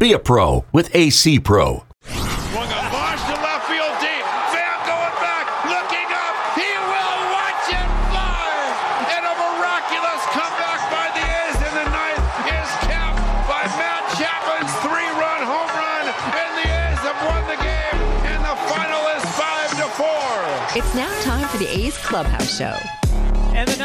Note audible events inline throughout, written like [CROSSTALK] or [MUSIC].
Be a pro with AC Pro. Swung a launch to left field deep. Pham going back, looking up. He will watch it fly. And a miraculous comeback by the A's in the ninth is capped by Matt Chapman's three-run home run. And the A's have won the game. And the final is five to four. It's now time for the A's Clubhouse Show.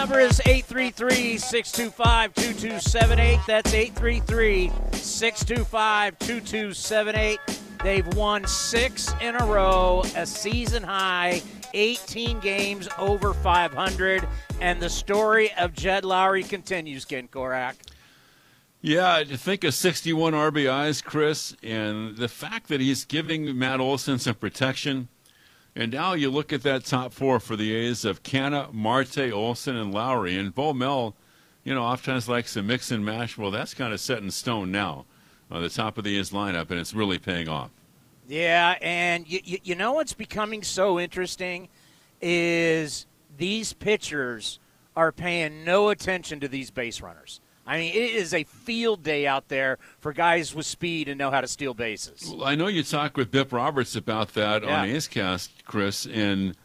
Number is 833 625 2278. That's 833 625 2278. They've won six in a row, a season high, 18 games over 500. And the story of Jed Lowrie continues, Ken Korach. Yeah, think of 61 RBIs, Chris, and the fact that he's giving Matt Olson some protection. And now you look at that top four for the A's of Canha, Marte, Olson, and Lowrie. And Bo Mel, you know, oftentimes likes to mix and mash. Well, that's kind of set in stone now on the top of the A's lineup, and it's really paying off. Yeah, and you, you know what's becoming so interesting is these pitchers are paying no attention to these base runners. I mean, it is a field day out there for guys with speed and know how to steal bases. Well, I know you talked with Bip Roberts about that Yeah. on A's Cast, Chris, and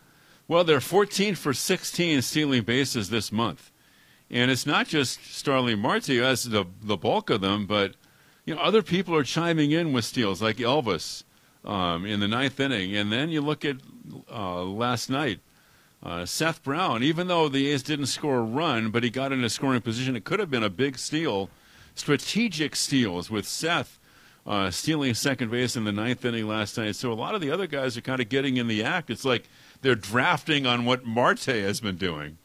well, they're 14 for 16 stealing bases this month, and it's not just Starling Marte who has the the bulk of them, but you know other people are chiming in with steals like Elvis um, in the ninth inning, and then you look at uh, last night. Uh, Seth Brown, even though the A's didn't score a run, but he got in a scoring position, it could have been a big steal. Strategic steals with Seth uh, stealing second base in the ninth inning last night. So a lot of the other guys are kind of getting in the act. It's like they're drafting on what Marte has been doing.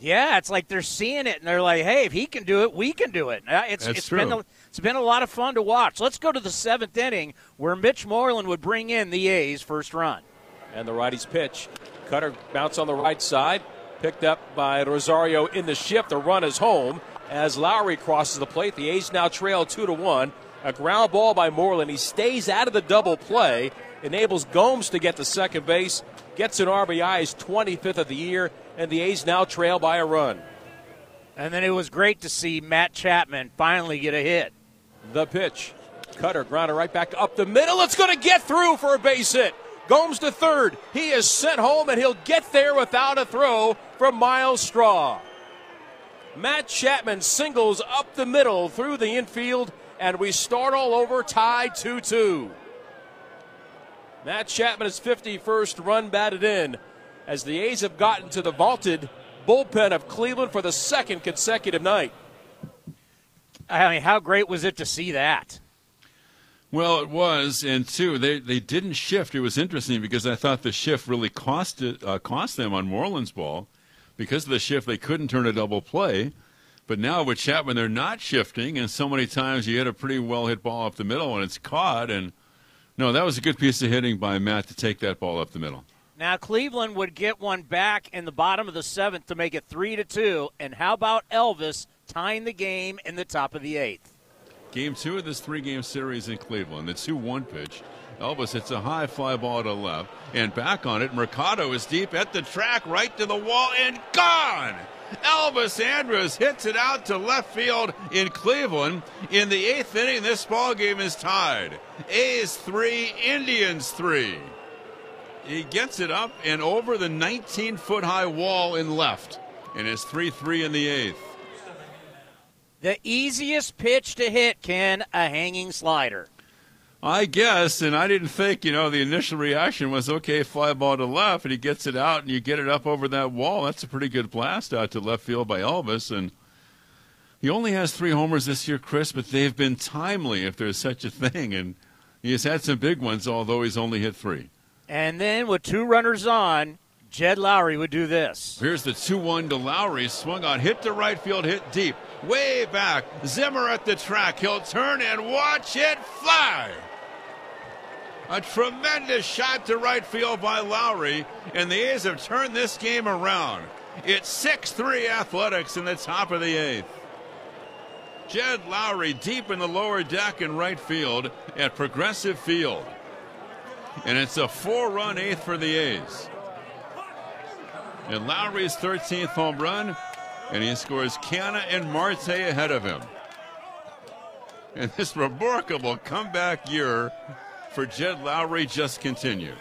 Yeah, it's like they're seeing it and they're like, "Hey, if he can do it, we can do it." It's That's it's been true. a, it's been a lot of fun to watch. Let's go to the seventh inning where Mitch Moreland would bring in the A's first run. And the righty's pitch. Cutter bounce on the right side. Picked up by Rosario in the shift. The run is home as Lowrie crosses the plate. The A's now trail 2 to 1. A ground ball by Moreland. He stays out of the double play. Enables Gomes to get to second base. Gets an RBI, his 25th of the year. And the A's now trail by a run. And then it was great to see Matt Chapman finally get a hit. The pitch. Cutter grounder right back up the middle. It's going to get through for a base hit. Gomes to third. He is sent home and he'll get there without a throw from Myles Straw. Matt Chapman singles up the middle through the infield, and we start all over tied 2 2. Matt Chapman is 51st run batted in as the A's have gotten to the vaulted bullpen of Cleveland for the second consecutive night. I mean, how great was it to see that? Well, it was, and two, they they didn't shift. It was interesting because I thought the shift really cost it, uh, cost them on Moreland's ball. Because of the shift, they couldn't turn a double play. But now with Chapman, they're not shifting, and so many times you hit a pretty well hit ball up the middle, and it's caught. And no, that was a good piece of hitting by Matt to take that ball up the middle. Now Cleveland would get one back in the bottom of the seventh to make it three to two. And how about Elvis tying the game in the top of the eighth? Game two of this three game series in Cleveland, the 2 1 pitch. Elvis hits a high fly ball to left, and back on it, Mercado is deep at the track, right to the wall, and gone! Elvis Andrus hits it out to left field in Cleveland. In the eighth inning, this ball game is tied. A's three, Indians three. He gets it up and over the 19 foot high wall in left, and it's 3 3 in the eighth. The easiest pitch to hit, Ken, a hanging slider. I guess, and I didn't think, you know, the initial reaction was okay, fly ball to left, and he gets it out, and you get it up over that wall. That's a pretty good blast out to left field by Elvis, and he only has three homers this year, Chris, but they've been timely, if there's such a thing, and he's had some big ones, although he's only hit three. And then with two runners on, Jed Lowrie would do this. Here's the 2 1 to Lowrie. Swung on, hit to right field, hit deep, way back. Zimmer at the track. He'll turn and watch it fly. A tremendous shot to right field by Lowrie, and the A's have turned this game around. It's 6 3 athletics in the top of the eighth. Jed Lowrie deep in the lower deck in right field at Progressive Field. And it's a four run eighth for the A's. And Lowrie's 13th home run, and he scores Canha and Marte ahead of him. And this remarkable comeback year for Jed Lowrie just continues.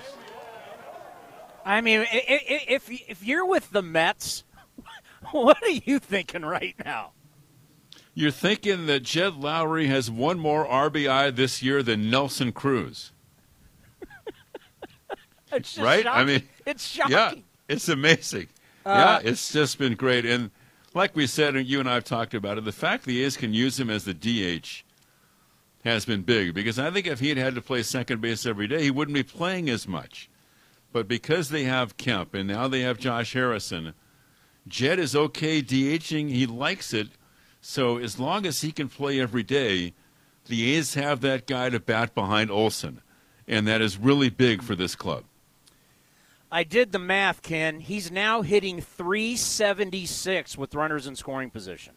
I mean, if if you're with the Mets, [LAUGHS] what are you thinking right now? You're thinking that Jed Lowrie has one more RBI this year than Nelson Cruz. [LAUGHS] right? Shocking. I mean, it's shocking. Yeah, it's amazing. Uh, yeah, it's just been great. And like we said, and you and I have talked about it, the fact the A's can use him as the DH has been big because I think if he had had to play second base every day, he wouldn't be playing as much. But because they have Kemp and now they have Josh Harrison, Jed is okay DHing. He likes it. So as long as he can play every day, the A's have that guy to bat behind Olson. And that is really big for this club. I did the math, Ken. He's now hitting 376 with runners in scoring position.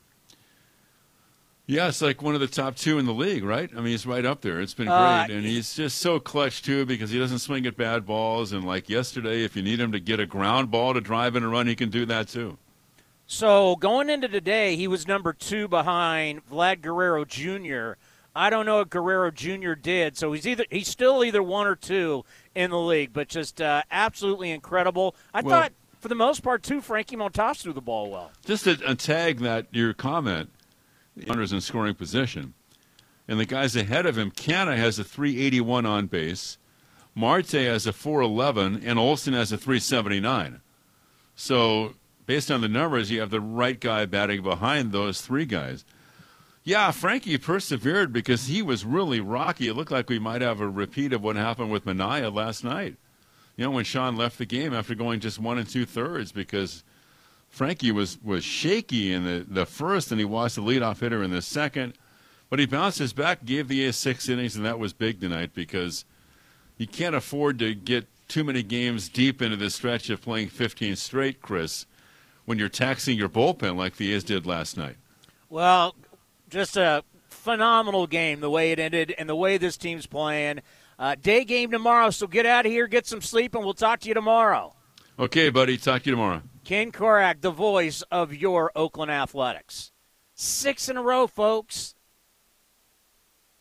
Yeah, it's like one of the top two in the league, right? I mean, he's right up there. It's been uh, great, uh, and he's just so clutch too because he doesn't swing at bad balls. And like yesterday, if you need him to get a ground ball to drive in a run, he can do that too. So going into today, he was number two behind Vlad Guerrero Jr. I don't know what Guerrero Jr. did, so he's either he's still either one or two in the league, but just uh, absolutely incredible. I well, thought for the most part too, Frankie Montas threw the ball well. Just a, a tag that your comment runners in scoring position. And the guys ahead of him, Canha has a 381 on base, Marte has a 411, and Olson has a 379. So, based on the numbers, you have the right guy batting behind those three guys. Yeah, Frankie persevered because he was really rocky. It looked like we might have a repeat of what happened with Manaea last night. You know, when Sean left the game after going just one and two thirds because Frankie was, was shaky in the, the first, and he was the leadoff hitter in the second. But he bounces back, gave the A's six innings, and that was big tonight because you can't afford to get too many games deep into the stretch of playing 15 straight, Chris, when you're taxing your bullpen like the A's did last night. Well, just a phenomenal game the way it ended and the way this team's playing. Uh, day game tomorrow, so get out of here, get some sleep, and we'll talk to you tomorrow. Okay, buddy. Talk to you tomorrow. Ken Korach, the voice of your Oakland Athletics. Six in a row, folks.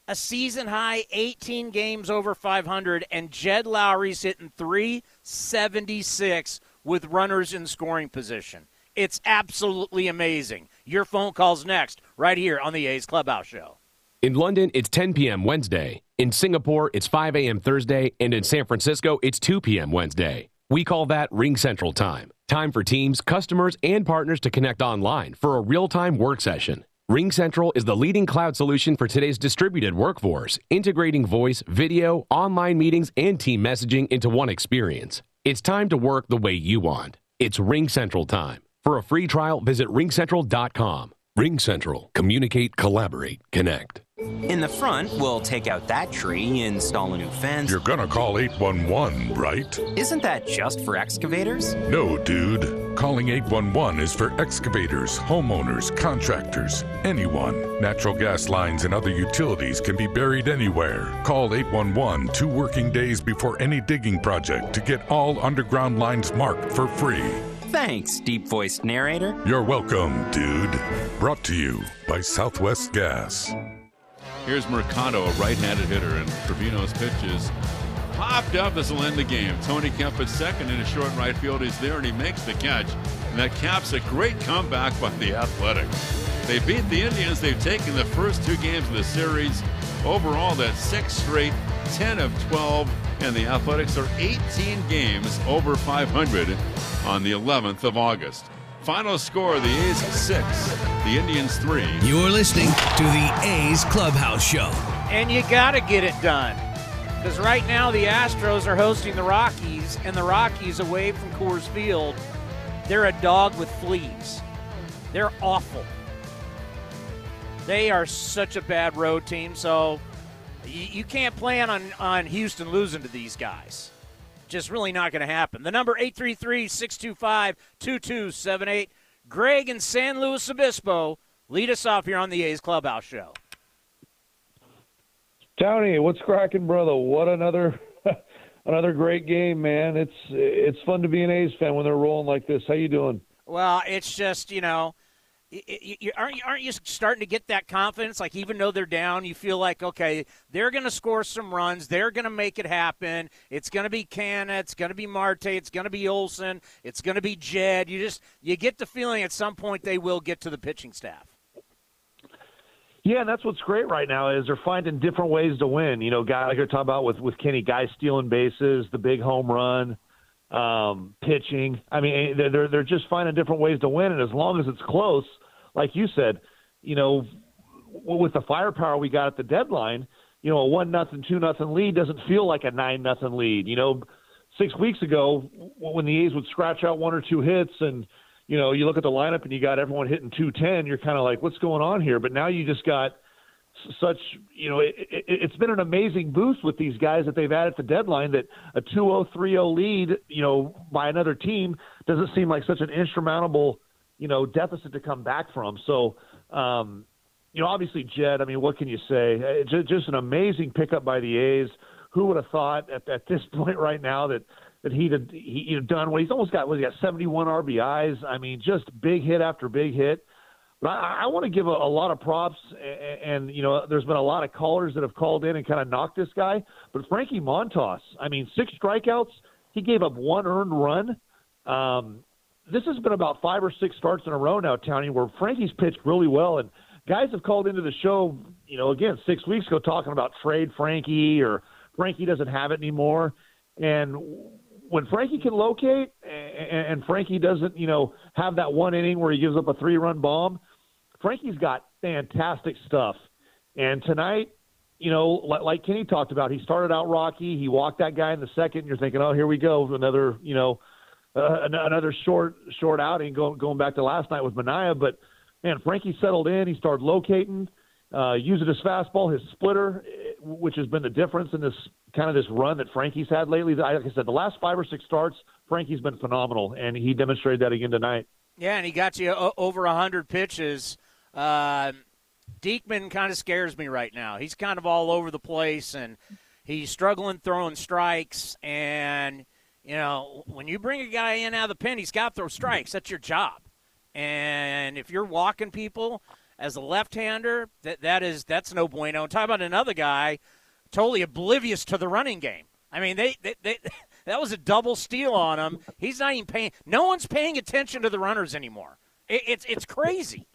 A season high, 18 games over 500, and Jed Lowrie's hitting 376 with runners in scoring position. It's absolutely amazing. Your phone calls next, right here on the A's Clubhouse Show. In London, it's 10 p.m. Wednesday. In Singapore, it's 5 a.m. Thursday. And in San Francisco, it's 2 p.m. Wednesday. We call that Ring Central Time. Time for teams, customers, and partners to connect online for a real time work session. Ring Central is the leading cloud solution for today's distributed workforce, integrating voice, video, online meetings, and team messaging into one experience. It's time to work the way you want. It's Ring Central time. For a free trial, visit ringcentral.com. RingCentral. Communicate, collaborate, connect. In the front, we'll take out that tree, install a new fence. You're gonna call 811, right? Isn't that just for excavators? No, dude. Calling 811 is for excavators, homeowners, contractors, anyone. Natural gas lines and other utilities can be buried anywhere. Call 811 two working days before any digging project to get all underground lines marked for free. Thanks, deep voiced narrator. You're welcome, dude. Brought to you by Southwest Gas. Here's Mercado, a right-handed hitter, and Trivino's pitches popped up. This will end the game. Tony Kemp at second in a short right field. He's there and he makes the catch. And that caps a great comeback by the Athletics. They beat the Indians. They've taken the first two games of the series. Overall, that's six straight, 10 of 12, and the Athletics are 18 games over 500 on the 11th of August. Final score the A's 6, the Indians 3. You're listening to the A's Clubhouse Show. And you got to get it done. Because right now the Astros are hosting the Rockies, and the Rockies away from Coors Field, they're a dog with fleas. They're awful. They are such a bad road team, so You, you can't plan on, on Houston losing to these guys. Just really not going to happen. The number 833 625 2278. Greg in San Luis Obispo, lead us off here on the A's Clubhouse Show. Tony, what's cracking, brother? What another [LAUGHS] another great game, man. It's it's fun to be an A's fan when they're rolling like this. How you doing? Well, it's just you know, you, aren't you, aren't you starting to get that confidence? Like even though they're down, you feel like okay, they're going to score some runs. They're going to make it happen. It's going to be Canha. It's going to be Marte. It's going to be Olson. It's going to be Jed. You just you get the feeling at some point they will get to the pitching staff. Yeah, and that's what's great right now is they're finding different ways to win. You know, guy like you're talking about with with Kenny, guys stealing bases, the big home run, um, pitching. I mean, they're they're just finding different ways to win, and as long as it's close, like you said, you know, with the firepower we got at the deadline, you know, a one nothing, two nothing lead doesn't feel like a nine nothing lead. You know, six weeks ago when the A's would scratch out one or two hits and you know, you look at the lineup and you got everyone hitting 210, you're kind of like, what's going on here? But now you just got such, you know, it, it, has been an amazing boost with these guys that they've added the deadline that a 2-0, 3-0 lead, you know, by another team doesn't seem like such an insurmountable, you know, deficit to come back from. So, um, you know, obviously Jed, I mean, what can you say? Just, just an amazing pickup by the A's. Who would have thought at, at this [LAUGHS] point right now that – that he'd have, he, would done. what he's almost got, was he got 71 RBIs? I mean, just big hit after big hit. But I, I want to give a, a lot of props, and, and you know, there's been a lot of callers that have called in and kind of knocked this guy. But Frankie Montas, I mean, six strikeouts. He gave up one earned run. Um, this has been about five or six starts in a row now, Townie, where Frankie's pitched really well, and guys have called into the show. You know, again, six weeks ago, talking about trade Frankie or Frankie doesn't have it anymore. And when Frankie can locate and, Frankie doesn't, you know, have that one inning where he gives up a three run bomb, Frankie's got fantastic stuff. And tonight, you know, like Kenny talked about, he started out rocky. He walked that guy in the second. You're thinking, oh, here we go, another, you know, uh, another short short outing going going back to last night with Manaea. But man, Frankie settled in. He started locating, uh, using his fastball, his splitter, which has been the difference in this kind of this run that Frankie's had lately. Like I said, the last five or six starts, Frankie's been phenomenal, and he demonstrated that again tonight. Yeah, and he got you over 100 pitches. Uh, Diekman kind of scares me right now. He's kind of all over the place, and he's struggling throwing strikes. And, you know, when you bring a guy in out of the pen, he's got to throw strikes. That's your job. And if you're walking people as a left-hander, that that is that's no bueno. And talk about another guy – totally oblivious to the running game. I mean, they, they, they [LAUGHS] that was a double steal on him. He's not even paying. No one's paying attention to the runners anymore. It, it's it's crazy.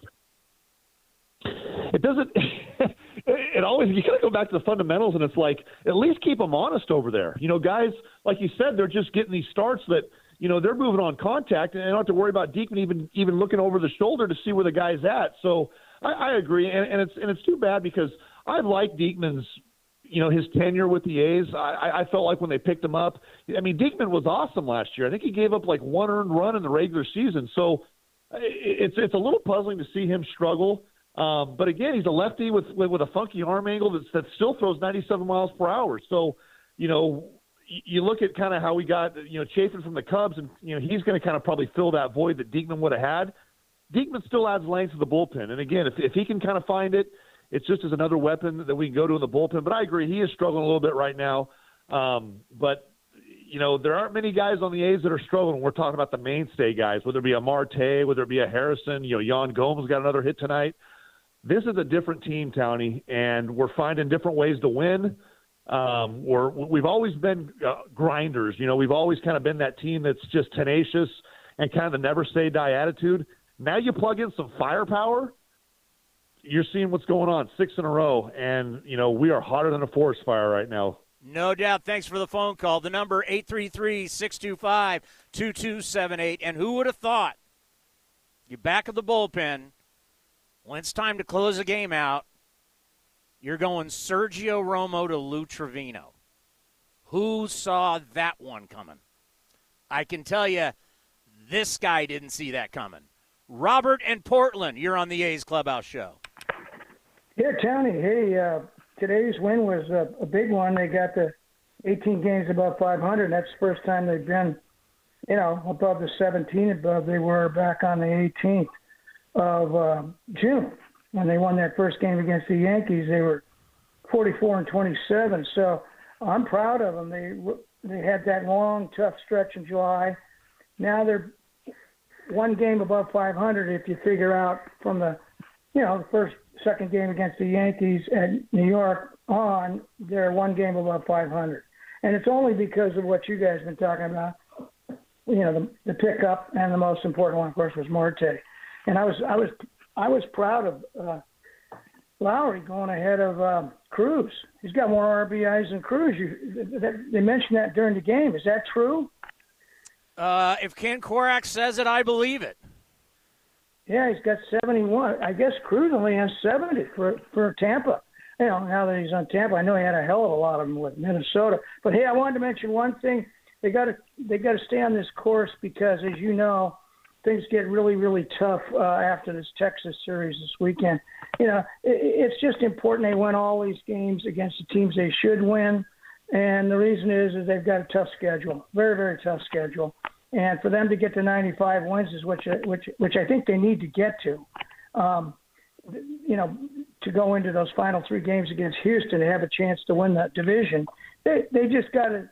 It doesn't. [LAUGHS] it always you gotta go back to the fundamentals, and it's like at least keep them honest over there. You know, guys, like you said, they're just getting these starts that you know they're moving on contact, and they don't have to worry about Diekman even even looking over the shoulder to see where the guy's at. So I, I agree, and, and it's and it's too bad because I like Diekman's you know his tenure with the A's. I, I felt like when they picked him up, I mean Diekman was awesome last year. I think he gave up like one earned run in the regular season. So it's it's a little puzzling to see him struggle. Um, but again, he's a lefty with, with with a funky arm angle that that still throws 97 miles per hour. So you know you look at kind of how we got you know Chafin from the Cubs, and you know he's going to kind of probably fill that void that Diekman would have had. Diekman still adds length to the bullpen, and again, if if he can kind of find it it's just as another weapon that we can go to in the bullpen. But I agree, he is struggling a little bit right now. Um, but you know, there aren't many guys on the A's that are struggling. We're talking about the mainstay guys, whether it be a Marte, whether it be a Harrison. You know, Yan Gomes got another hit tonight. This is a different team, Townie, and we're finding different ways to win. Um, we're we've always been uh, grinders. You know, we've always kind of been that team that's just tenacious and kind of the never say die attitude. Now you plug in some firepower you're seeing what's going on six in a row, and you know we are hotter than a forest fire right now. No doubt. Thanks for the phone call. The number 833-625-2278. And who would have thought you back of the bullpen when it's time to close the game out, you're going Sergio Romo to Lou Trivino. Who saw that one coming? I can tell you this guy didn't see that coming. Robert and Portland, you're on the A's Clubhouse Show. Here, Tony. Hey, uh, today's win was a, a big one. They got the 18 games above 500. That's the first time they've been, you know, above the 17 above they were back on the 18th of uh, June when they won that first game against the Yankees. They were 44 and 27. So I'm proud of them. They they had that long, tough stretch in July. Now they're one game above 500. If you figure out from the, you know, the first second game against the Yankees at New York on, they're one game above 500, and it's only because of what you guys have been talking about. You know, the, the pickup and the most important one, of course, was Marte, and I was I was I was proud of uh, Lowrie going ahead of um, Cruz. He's got more RBIs than Cruz. You, they mentioned that during the game. Is that true? Uh, if Ken Korach says it, I believe it. Yeah, he's got 71. I guess Cruz only has 70 for for Tampa. You know, now that he's on Tampa, I know he had a hell of a lot of them with Minnesota. But hey, I wanted to mention one thing. They got to they got to stay on this course because, as you know, things get really really tough uh, after this Texas series this weekend. You know, it, it's just important they win all these games against the teams they should win. And the reason is is they've got a tough schedule, very very tough schedule, and for them to get to 95 wins is which which which I think they need to get to. Um, you know, to go into those final three games against Houston to have a chance to win that division, they they just got to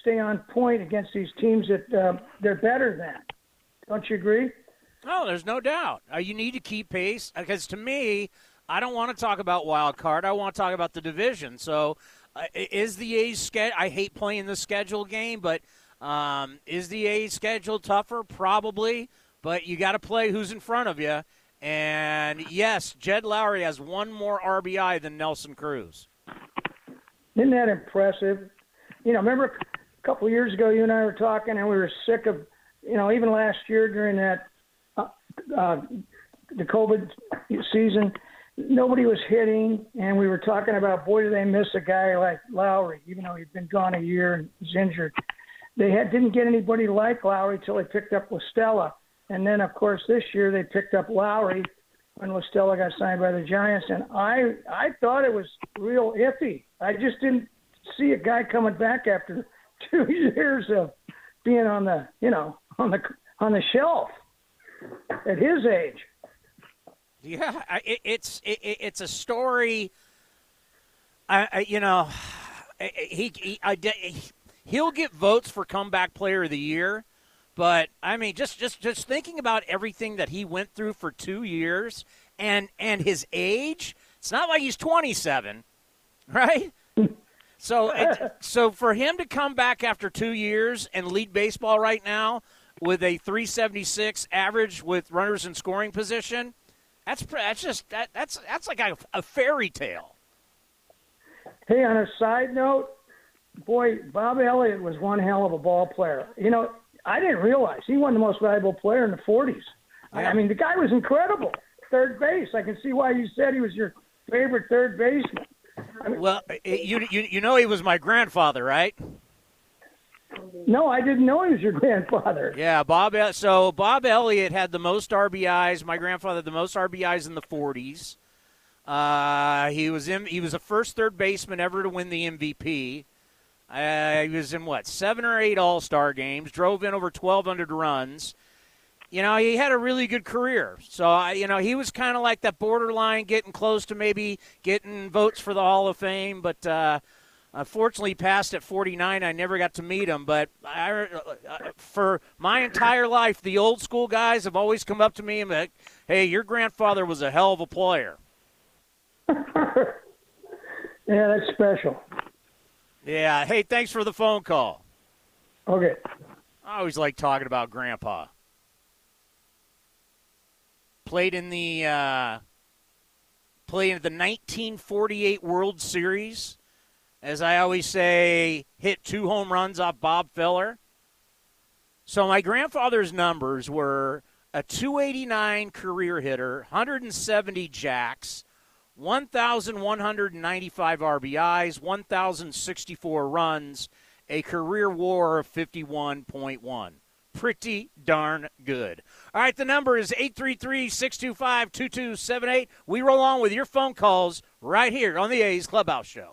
stay on point against these teams that uh, they're better than. Don't you agree? No, there's no doubt. Uh, you need to keep pace because to me, I don't want to talk about wild card. I want to talk about the division. So uh, is the A's schedule? I hate playing the schedule game, but um, is the A's schedule tougher? Probably, but you got to play who's in front of you. And yes, Jed Lowrie has one more RBI than Nelson Cruz. Isn't that impressive? You know, remember a couple of years ago, you and I were talking, and we were sick of, you know, even last year during that uh, uh, the COVID season, nobody was hitting, and we were talking about, boy, do they miss a guy like Lowrie, even though he'd been gone a year and was injured. They had, didn't get anybody like Lowrie until they picked up La Stella. And then, of course, this year they picked up Lowrie when La Stella got signed by the Giants. And I, I thought it was real iffy. I just didn't see a guy coming back after [LAUGHS] two years of being on the, you know, on the on the shelf at his age. Yeah, it, it's it, it's a story. I, I you know, [SIGHS] he, he I, he'll get votes for comeback player of the year, but I mean, just just just thinking about everything that he went through for two years and and his age, it's not like he's twenty seven, [LAUGHS] right? So, it, [LAUGHS] so for him to come back after two years and lead baseball right now with a 376 average with runners in scoring position, that's that's just that, that's that's like a, a fairy tale. Hey, on a side note, boy, Bob Elliott was one hell of a ball player. You know, I didn't realize he won the most valuable player in the 40s. I mean, the guy was incredible. Third base. I can see why you said he was your favorite third baseman. I mean, well, you, you you know he was my grandfather, right? No, I didn't know he was your [LAUGHS] grandfather. Yeah, Bob. So Bob Elliott had the most RBIs. My grandfather the most RBIs in the 40s. Uh, he was in. He was the first third baseman ever to win the MVP. Uh, he was in what seven or eight All Star games. Drove in over 1,200 runs. You know, he had a really good career. So, I, you know, he was kind of like that borderline, getting close to maybe getting votes for the Hall of Fame, but. Uh, Unfortunately, passed at 49. I never got to meet him, but I, uh, for my entire life, the old school guys have always come up to me and like, "Hey, your grandfather was a hell of a player." [LAUGHS] yeah, that's special. Yeah. Hey, thanks for the phone call. Okay. I always like talking about Grandpa. Played in the uh, played in the 1948 World Series as I always say, hit two home runs off Bob Feller. So my grandfather's numbers were a 289 career hitter, 170 jacks, 1,195 RBIs, 1,064 runs, a career WAR of 51.1. pretty darn good. All right, the number is 833 625 2278. We roll on with your phone calls right here on the A's Clubhouse Show.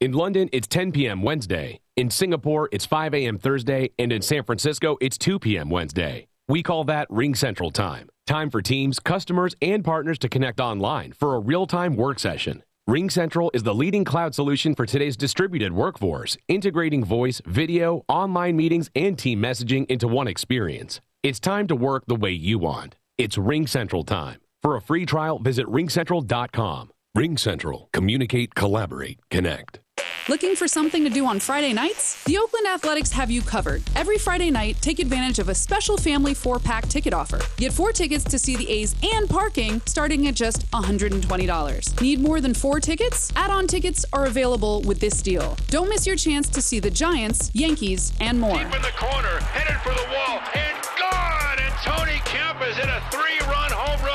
In London, it's 10 p.m. Wednesday. In Singapore, it's 5 a.m. Thursday. And in San Francisco, it's 2 p.m. Wednesday. We call that Ring Central Time. Time for teams, customers, and partners to connect online for a real time work session. Ring Central is the leading cloud solution for today's distributed workforce, integrating voice, video, online meetings, and team messaging into one experience. It's time to work the way you want. It's Ring Central time. For a free trial, visit ringcentral.com. Ring Central. Communicate, collaborate, connect. Looking for something to do on Friday nights? The Oakland Athletics have you covered. Every Friday night, take advantage of a special family four pack ticket offer. Get four tickets to see the A's and parking starting at just $120. Need more than four tickets? Add on tickets are available with this deal. Don't miss your chance to see the Giants, Yankees, and more. Deep in the corner, headed for the wall, and gone! And Tony Kemp is in a three-run home run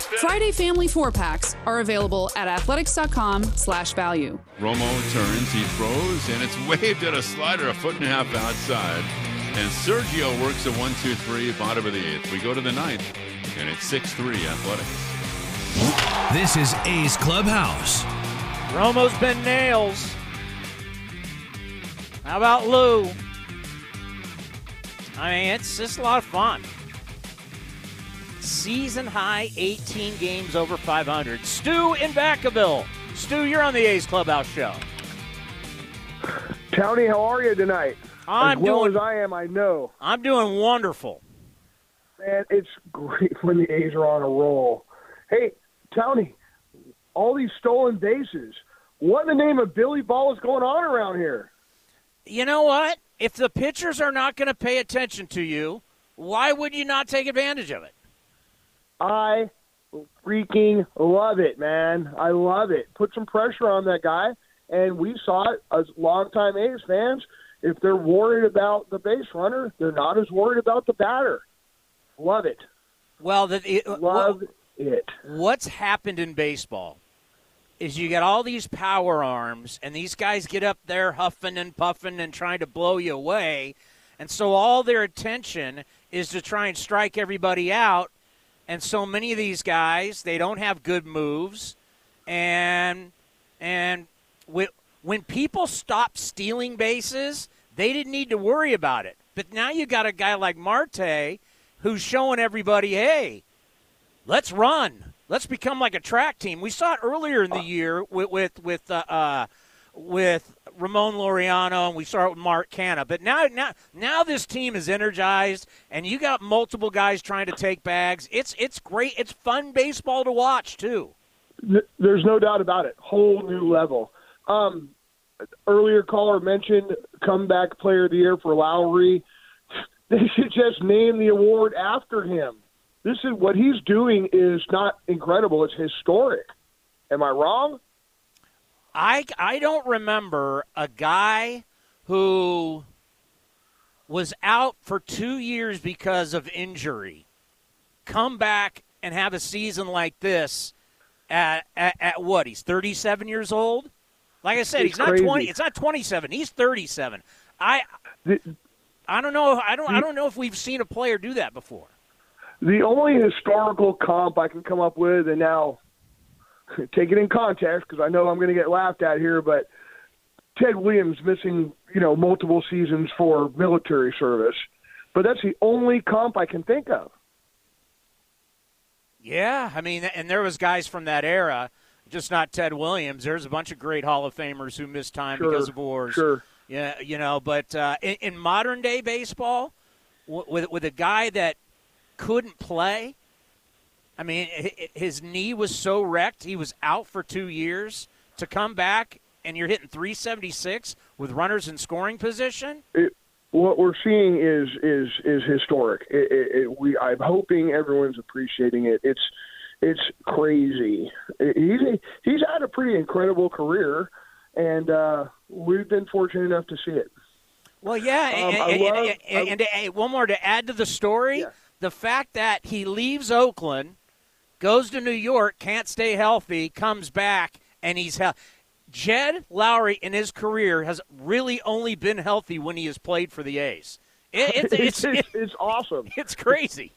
Friday family four packs are available at athletics.com slash value. Romo turns, he throws, and it's waved at a slider a foot and a half outside. And Sergio works a one, two, three, bottom of the eighth. We go to the ninth, and it's 6 3 athletics. This is A's Clubhouse. Romo's been nails. How about Lou? I mean, it's just a lot of fun. Season high 18 games over 500. Stu in Vacaville. Stu, you're on the A's Clubhouse show. Tony, how are you tonight? I'm as well doing- as I am, I know. I'm doing wonderful. Man, it's great [LAUGHS] when the A's are on a roll. Hey, Tony, all these stolen bases. What in the name of Billy Ball is going on around here? You know what? If the pitchers are not going to pay attention to you, why would you not take advantage of it? I freaking love it, man. I love it. Put some pressure on that guy, and we saw it as longtime A's fans. If they're worried about the base runner, they're not as worried about the batter. Love it. Well, the, it, uh, Love it. what's happened in baseball is you get all these power arms, and these guys get up there huffing and puffing and trying to blow you away. And so all their attention is to try and strike everybody out. And so many of these guys, they don't have good moves. And and when, when people stop stealing bases, they didn't need to worry about it. But now you got a guy like Marte who's showing everybody, hey, let's run. Let's become like a track team. We saw it earlier in the year with with with uh, uh, with Ramon Laureano, and we start with Mark Canha. But now, now, now this team is energized, and you got multiple guys trying to take bags. It's it's great. It's fun baseball to watch too. There's no doubt about it. Whole new level. Um, earlier caller mentioned comeback player of the year for Lowrie. [LAUGHS] They should just name the award after him. This is what he's doing is not incredible. It's historic. Am I wrong? I I don't remember a guy who was out for two years because of injury, come back and have a season like this at at, at what? He's 37 years old. Like I said, It's he's not crazy. 20. It's not 27. He's 37. I I don't know. I don't. I don't know if we've seen a player do that before. The only historical comp I can come up with, and now [LAUGHS] take it in context because I know I'm going to get laughed at here, but Ted Williams missing, you know, multiple seasons for military service, but that's the only comp I can think of. Yeah, I mean, and there was guys from that era, just not Ted Williams. There's a bunch of great Hall of Famers who missed time Sure, because of wars. sure. Yeah, you know, but uh, in, in modern day baseball, w- with with a guy that couldn't play, I mean, hi- hi- his knee was so wrecked, he was out for two years. To come back and you're hitting 376 with runners in scoring position. it, what we're seeing is is is historic. It, it, it, we I'm hoping everyone's appreciating it. It's it's crazy. He's he's had a pretty incredible career, and uh, we've been fortunate enough to see it. Well, yeah, Um, and, and, love- and, and, and, and one more to add to the story: the fact that he leaves Oakland, goes to New York, can't stay healthy, comes back, and he's healthy. Jed Lowrie in his career has really only been healthy when he has played for the A's. It, [LAUGHS] it's, it's, it's, [LAUGHS] it's awesome. It's crazy.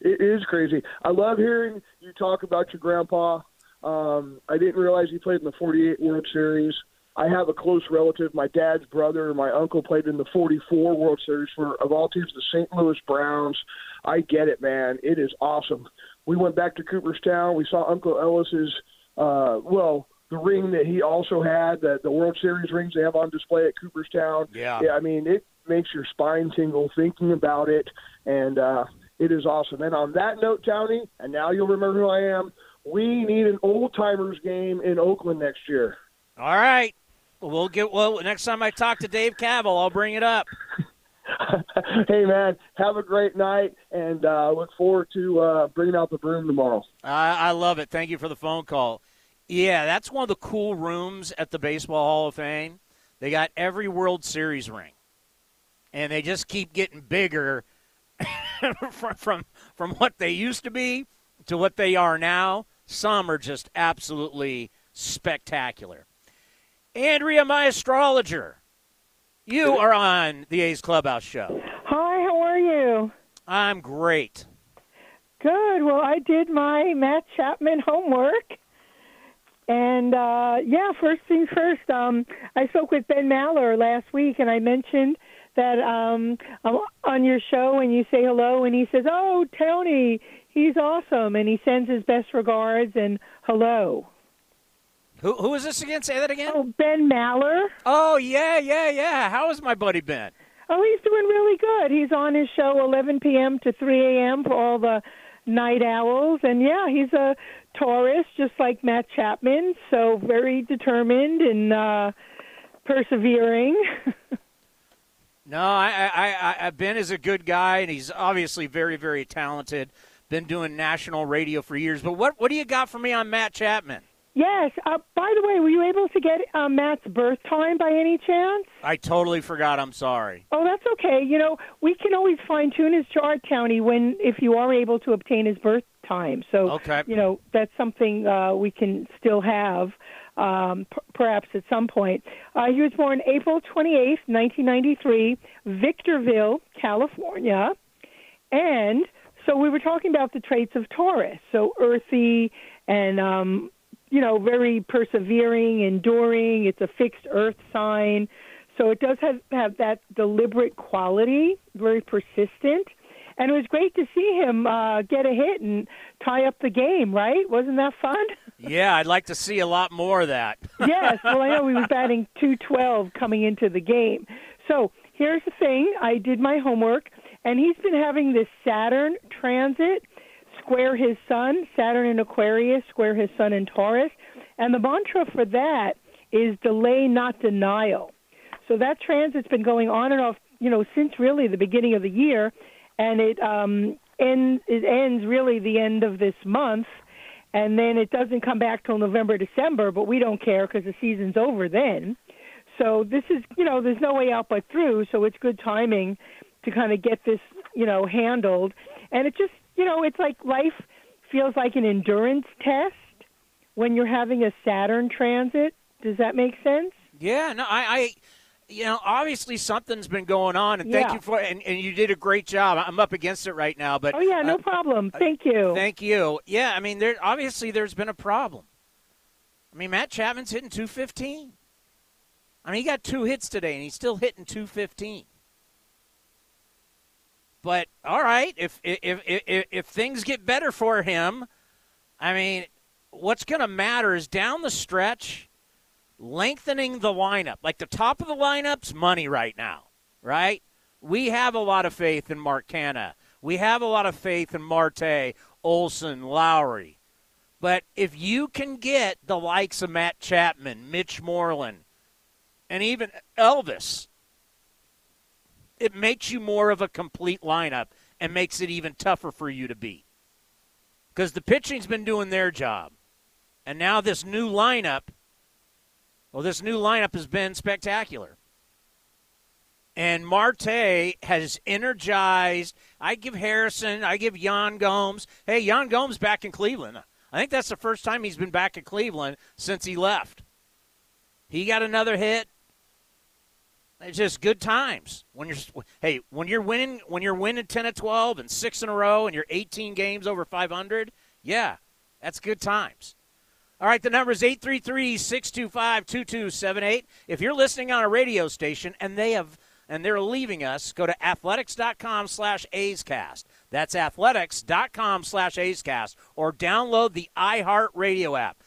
It is crazy. I love hearing you talk about your grandpa. Um, I didn't realize he played in the 48 World Series. I have a close relative. My dad's brother, and my uncle, played in the 44 World Series for, of all teams, the St. Louis Browns. I get it, man. It is awesome. We went back to Cooperstown. We saw Uncle Ellis's, uh, well, the ring that he also had, the, the World Series rings they have on display at Cooperstown. Yeah. yeah I mean, it makes your spine tingle thinking about it, and uh, it is awesome. And on that note, Townie, and now you'll remember who I am. We need an old timers game in Oakland next year. All right. We'll get well next time I talk to Dave Kaval, I'll bring it up. [LAUGHS] hey man, have a great night, and uh, look forward to uh, bringing out the broom tomorrow. I, I love it. Thank you for the phone call. Yeah, that's one of the cool rooms at the Baseball Hall of Fame. They got every World Series ring, and they just keep getting bigger [LAUGHS] from, from from what they used to be to what they are now. Some are just absolutely spectacular. Andrea, my astrologer, you are on the A's Clubhouse show. Hi, how are you? I'm great. Good. Well, I did my Matt Chapman homework. And uh, yeah, first things first, um, I spoke with Ben Maller last week, and I mentioned that um, I'm on your show, and you say hello, and he says, "Oh, Tony, he's awesome," and he sends his best regards and hello. Who who is this again? Say that again. Oh, Ben Maller. Oh yeah, yeah, yeah. How is my buddy Ben? Oh, he's doing really good. He's on his show 11 p.m. to 3 a.m. for all the night owls, and yeah, he's a Taurus, just like Matt Chapman. So very determined and uh, persevering. [LAUGHS] No, I, I, I, Ben is a good guy, and he's obviously very, very talented. Been doing national radio for years. But what, what do you got for me on Matt Chapman? Yes. Uh, by the way, were you able to get uh, Matt's birth time by any chance? I totally forgot. I'm sorry. Oh, that's okay. You know, we can always fine tune his chart, County, when if you are able to obtain his birth time. So, Okay. you know, that's something uh, we can still have, um, p- perhaps at some point. Uh, he was born April 28th, 1993, Victorville, California. And so we were talking about the traits of Taurus. So earthy and, um, you know, very persevering, enduring. It's a fixed earth sign. So it does have, have that deliberate quality, very persistent. And it was great to see him uh, get a hit and tie up the game, right? Wasn't that fun? [LAUGHS] Yeah, I'd like to see a lot more of that. [LAUGHS] yes. Well, I know he was batting 212 coming into the game. So here's the thing I did my homework, and he's been having this Saturn transit square his sun, Saturn in Aquarius, square his sun in Taurus. And the mantra for that is delay, not denial. So that transit's been going on and off, you know, since really the beginning of the year, and it um, it ends really the end of this month, and then it doesn't come back till November, December. But we don't care because the season's over then. So this is, you know, there's no way out but through. So it's good timing to kind of get this, you know, handled. And it just, you know, it's like life feels like an endurance test when you're having a Saturn transit. Does that make sense? Yeah, no, I, I you know, obviously something's been going on, and thank Yeah. you for, and, and you did a great job. I'm up against it right now, but Oh yeah, no uh, problem. Thank you. Thank you. Yeah, I mean, there obviously there's been a problem. I mean, Matt Chapman's hitting 215. I mean, he got two hits today, and he's still hitting 215. But all right, if if if, if things get better for him, I mean, what's going to matter is down the stretch, lengthening the lineup. Like the top of the lineup's money right now, right? We have a lot of faith in Mark Canha. We have a lot of faith in Marte, Olson, Lowrie. But if you can get the likes of Matt Chapman, Mitch Moreland, and even Elvis, it makes you more of a complete lineup and makes it even tougher for you to beat. Because the pitching's been doing their job. And now this new lineup, well, this new lineup has been spectacular. And Marte has energized. I give Harrison, I give Yan Gomes. Hey, Yan Gomes back in Cleveland. I think that's the first time he's been back in Cleveland since he left. He got another hit. It's just good times when you're hey when you're winning when you're winning ten to twelve and six in a row and you're 18 games over 500. Yeah, that's good times. All right, the number is 833-625-2278. If you're listening on a radio station and they have and they're leaving us, go to athletics.com slash A'scast. That's athletics.com slash A'scast. Or download the iHeartRadio app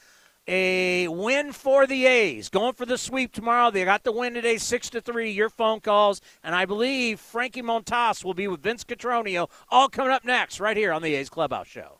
a win for the A's. Going for the sweep tomorrow. They got the win today, six to three. Your phone calls, and I believe Frankie Montas will be with Vince Cotroneo. All coming up next, right here on the A's Clubhouse Show.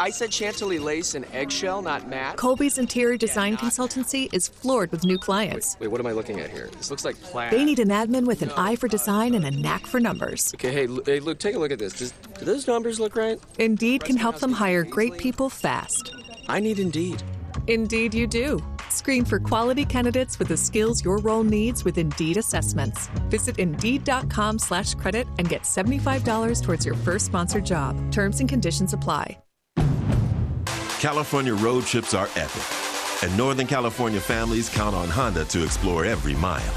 I said chantilly lace and eggshell, not matte. Colby's interior design consultancy is floored with new clients. Wait, what am I looking at here? This looks like plaid. They need an admin with an eye for design and a knack for numbers. Okay, hey, hey, look, take a look at this. Does, do those numbers look right? Indeed can help them hire great people fast. I need Indeed. Indeed, you do. Screen for quality candidates with the skills your role needs with Indeed assessments. Visit Indeed.com slash credit and get $75 towards your first sponsored job. Terms and conditions apply. California road trips are epic, and Northern California families count on Honda to explore every mile.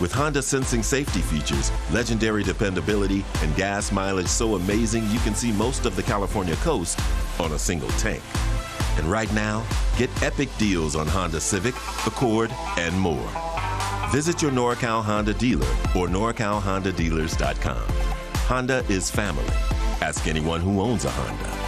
With Honda sensing safety features, legendary dependability, and gas mileage so amazing you can see most of the California coast on a single tank. And right now, get epic deals on Honda Civic, Accord, and more. Visit your NorCal Honda dealer or NorCalHondaDealers.com. Honda is family. Ask anyone who owns a Honda.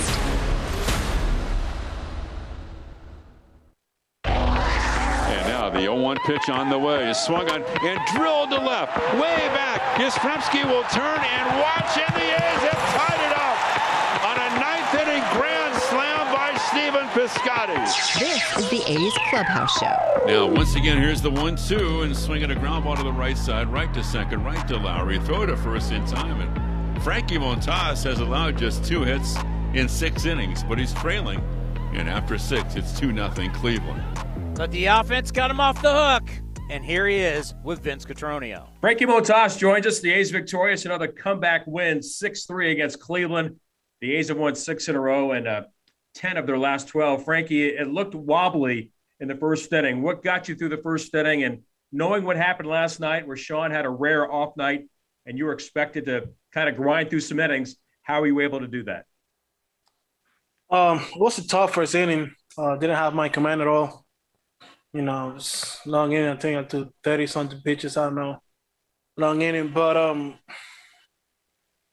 The 0-1 pitch on the way is swung on and drilled to left, way back. Yastrzemski will turn and watch, and the A's have tied it up on a ninth inning grand slam by Stephen Piscotty. This is the A's Clubhouse Show. Now, once again, here's the one-two and swinging a ground ball to the right side, right to second, right to Lowrie. throw to first in time. And Frankie Montas has allowed just two hits in six innings, but he's trailing. And after six, it's 2 nothing Cleveland. But the offense got him off the hook. And here he is with Vince Cotroneo. Frankie Montas joins us. The A's victorious, another comeback win, 6 3 against Cleveland. The A's have won six in a row and uh, 10 of their last 12. Frankie, it looked wobbly in the first inning. What got you through the first inning? And knowing what happened last night, where Sean had a rare off night and you were expected to kind of grind through some innings, how were you able to do that? Um, it was a tough first inning. Uh, didn't have my command at all. You know, long inning. I think I threw thirty something pitches. I don't know, long inning. But um,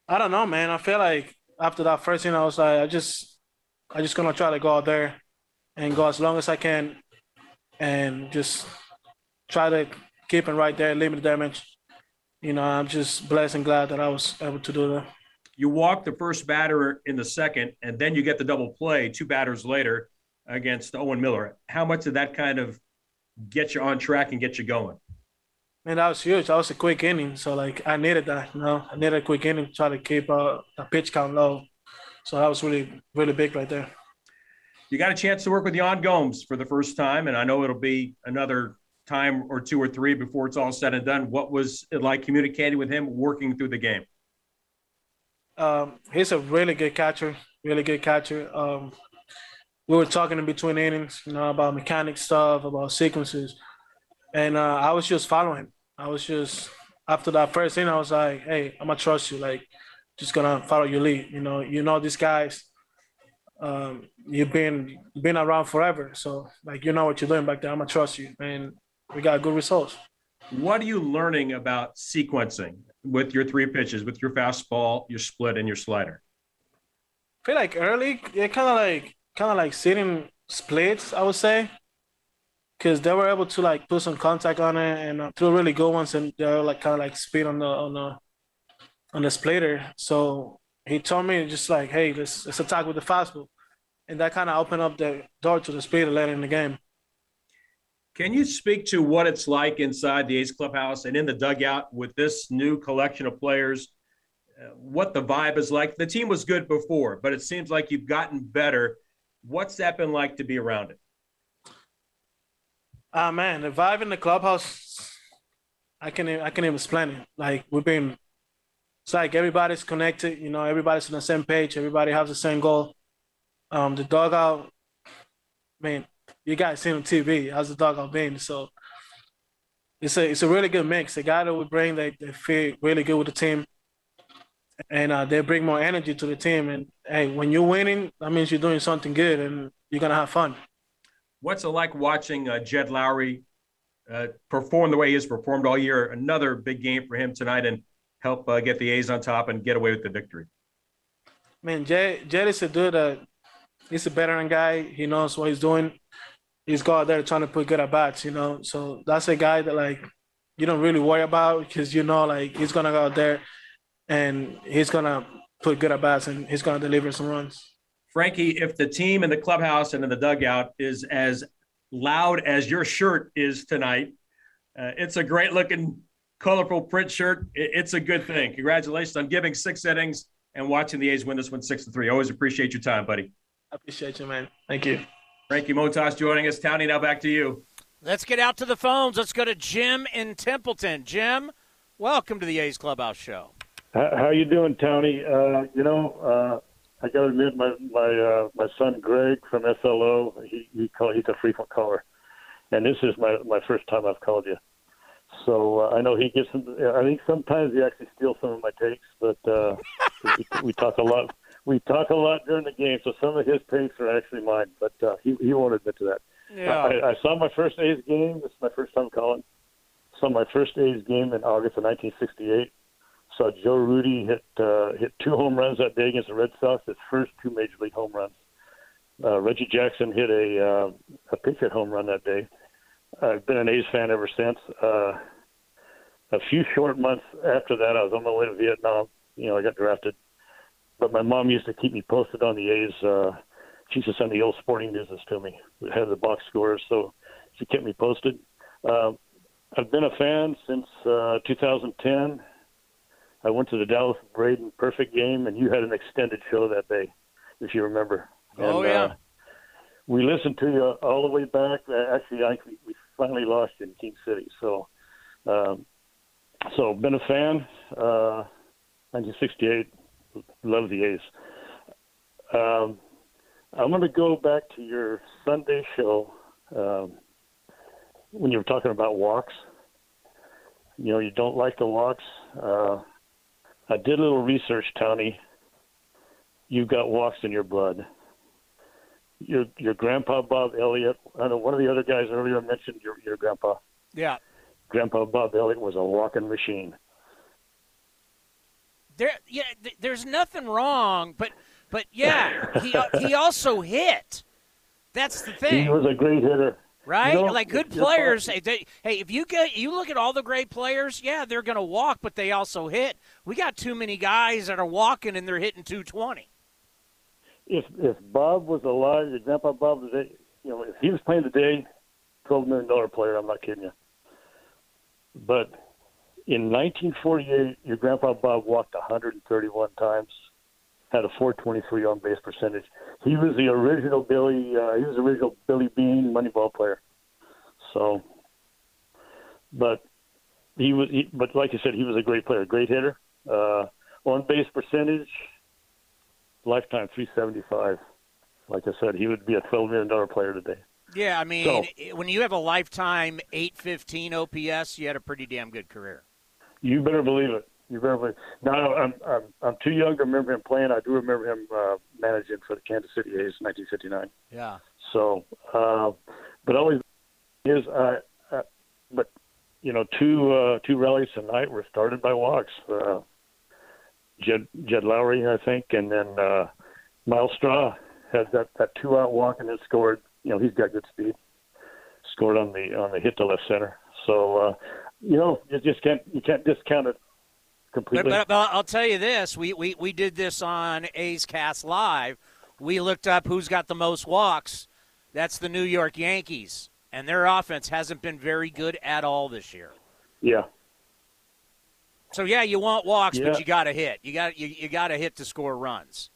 I don't know, man. I feel like after that first inning, I was like, I just, I just gonna try to go out there and go as long as I can, and just try to keep it right there, limit the damage. You know, I'm just blessed and glad that I was able to do that. You walk the first batter in the second, and then you get the double play two batters later against Owen Miller. How much did that kind of get you on track and get you going? Man, that was huge. That was a quick inning, so like I needed that. You know, I needed a quick inning to try to keep uh, the pitch count low. So that was really, really big right there. You got a chance to work with Yan Gomes for the first time, and I know it'll be another time or two or three before it's all said and done. What was it like communicating with him, working through the game? Um, he's a really good catcher, really good catcher. Um, we were talking in between innings, you know, about mechanic stuff, about sequences, and uh, I was just following him. I was just after that first inning, I was like, "Hey, I'm gonna trust you. Like, just gonna follow your lead. You know, you know these guys. Um, you've been been around forever, so like you know what you're doing back there. I'm gonna trust you, and we got good results. What are you learning about sequencing with your three pitches, with your fastball, your split, and your slider? I feel like early, it kind of like kind of like sitting splits, I would say, because they were able to like put some contact on it and uh, threw really good ones, and they were like kind of like speed on the on the on the splitter. So he told me just like, hey, let's let's attack with the fastball, and that kind of opened up the door to the splitter later in the game. Can you speak to what it's like inside the A's clubhouse and in the dugout with this new collection of players? Uh, what the vibe is like? The team was good before, but it seems like you've gotten better. What's that been like to be around it? Ah man, the vibe in the clubhouse, I can I can even explain it. Like we've been, it's like everybody's connected. You know, everybody's on the same page. Everybody has the same goal. Um, the dugout, man, you guys seen on TV. How's the dugout been? So it's a it's a really good mix. The guy that we bring, they they feel really good with the team, and uh, they bring more energy to the team. And hey, when you're winning, that means you're doing something good, and you're gonna have fun. What's it like watching uh, Jed Lowrie uh, perform the way he has performed all year? Another big game for him tonight, and help uh, get the A's on top and get away with the victory. Man, Jed, Jed is a dude that he's a veteran guy. He knows what he's doing. He's go out there trying to put good at bats, you know. So that's a guy that like you don't really worry about because you know like he's gonna go out there and he's gonna put good at bats and he's gonna deliver some runs. Frankie, if the team in the clubhouse and in the dugout is as loud as your shirt is tonight, uh, it's a great looking, colorful print shirt. It's a good thing. Congratulations on giving six innings and watching the A's win this one six to three. Always appreciate your time, buddy. I appreciate you, man. Thank you. Frankie Montas joining us. Townie, now back to you. Let's get out to the phones. Let's go to Jim in Templeton. Jim, welcome to the A's Clubhouse Show. How you doing, Tony? Uh, you know, uh, I got to admit, my my uh, my son Greg from SLO, he he call, he's a frequent caller, and this is my my first time I've called you. So uh, I know he gets. Some, I think sometimes he actually steals some of my takes, but uh, we, [LAUGHS] we talk a lot. We talk a lot during the game, so some of his takes are actually mine, but uh, he he won't admit to that. Yeah. I, I saw my first A's game. This is my first time calling. Saw my first A's game in August of 1968 saw Joe Rudi hit uh, hit two home runs that day against the Red Sox, his first two major league home runs. Uh, Reggie Jackson hit a uh, a pitch hit home run that day. I've been an A's fan ever since. Uh, a few short months after that, I was on my way to Vietnam. You know, I got drafted, but my mom used to keep me posted on the A's. Uh, she used to send the old sporting news to me. We had the box scores, so she kept me posted. Uh, I've been a fan since uh, 2010. I went to the Dallas Braden perfect game, and you had an extended show that day, if you remember. Oh, yeah. Uh, we listened to you all the way back. Uh, actually, I we finally lost you in King City. So, um, so been a fan. Uh, 1968, love the A's. Um, I'm going to go back to your Sunday show um, when you were talking about walks. You know, you don't like the walks. Uh, I did a little research, Tony. You've got walks in your blood. your your grandpa Bob Elliott. I know one of the other guys earlier mentioned your your grandpa. Yeah. Grandpa Bob Elliott was a walking machine. There, yeah, th- there's nothing wrong, but but yeah, he he also hit. That's the thing. He was a great hitter. Right? You know, like good players. Hey, they, hey, if you get you look at all the great players, yeah, they're going to walk, but they also hit. We got too many guys that are walking and they're hitting 220. If if Bob was alive, your grandpa Bob was, a- you know, if he was playing today, twelve million dollar player. I'm not kidding you. But in 1948, your grandpa Bob walked 131 times, had a 423 on base percentage. He was the original Billy. Uh, he was the original Billy Beane Moneyball player. So, but he was. He, but like I said, he was a great player, great hitter. Uh, on base percentage, lifetime 375. Like I said, he would be a 12 million dollar player today. Yeah, I mean, So- when you have a lifetime 815 OPS, you had a pretty damn good career. You better believe it. You believe. Now I'm I'm I'm too young to remember him playing. I do remember him uh, managing for the Kansas City A's in 1959. Yeah. So, uh, but always is. Uh, uh, but you know, two uh, two rallies tonight were started by walks. Uh, Jed Jed Lowrie, I think, and then uh, Myles Straw had that that two out walk and then scored. You know, he's got good speed. Scored on the on the hit to left center. So, uh, you know, you just can't you can't discount it completely. but, but I'll tell you this: we, we we did this on A's Cast Live. We looked up who's got the most walks. That's the New York Yankees, and their offense hasn't been very good at all this year. yeah. So yeah, you want walks, Yeah. but you got to hit. You got you, you got to hit to score runs.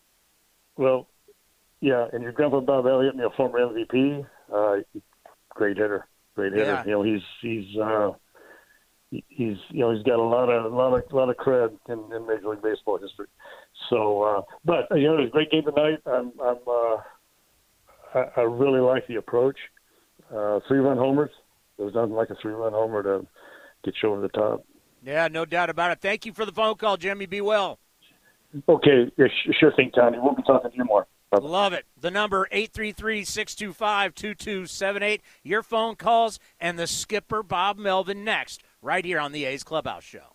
Well, yeah, and your grandpa Bob Elliott, you know, former MVP, uh, great hitter, great hitter. Yeah. You know, he's he's uh, he's you know he's got a lot of lot of lot of cred in, in Major League Baseball history. So, uh, but you know, it was a great game tonight. I'm I'm uh, I, I really like the approach. Uh, three run homers. There was nothing like a three run homer to get you over the top. Yeah, no doubt about it. Thank you for the phone call, Jimmy. Be well. Okay, yeah, sure thing, Tony. We'll be talking to you more. Love it. The number 833-625-2278. Your phone calls and the skipper Bob Melvin next right here on the A's Clubhouse show.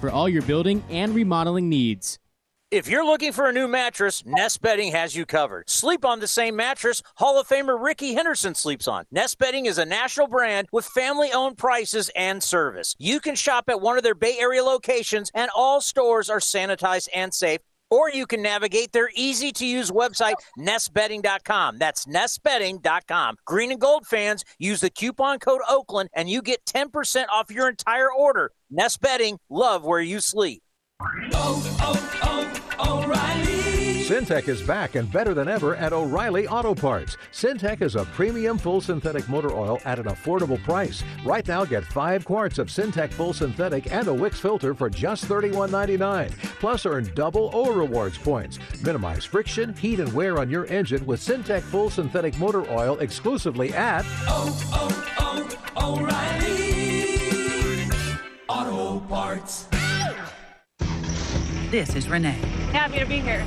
for all your building and remodeling needs. If you're looking for a new mattress, Nest Bedding has you covered. Sleep on the same mattress Hall of Famer Rickey Henderson sleeps on. Nest Bedding is a national brand with family owned prices and service. You can shop at one of their Bay Area locations, and all stores are sanitized and safe. Or you can navigate their easy to use website, nestbedding.com. That's nestbedding.com. Green and gold fans, use the coupon code Oakland and you get 10% off your entire order. Nest Bedding, love where you sleep. Oh, oh, oh, Syntec is back and better than ever at O'Reilly Auto Parts. Syntec is a premium full synthetic motor oil at an affordable price. Right now, get five quarts of Syntec full synthetic and a Wix filter for just $31.99. Plus, earn double O rewards points. Minimize friction, heat, and wear on your engine with Syntec full synthetic motor oil exclusively at oh, oh, oh, O'Reilly Auto Parts. This is Renee. Happy to be here.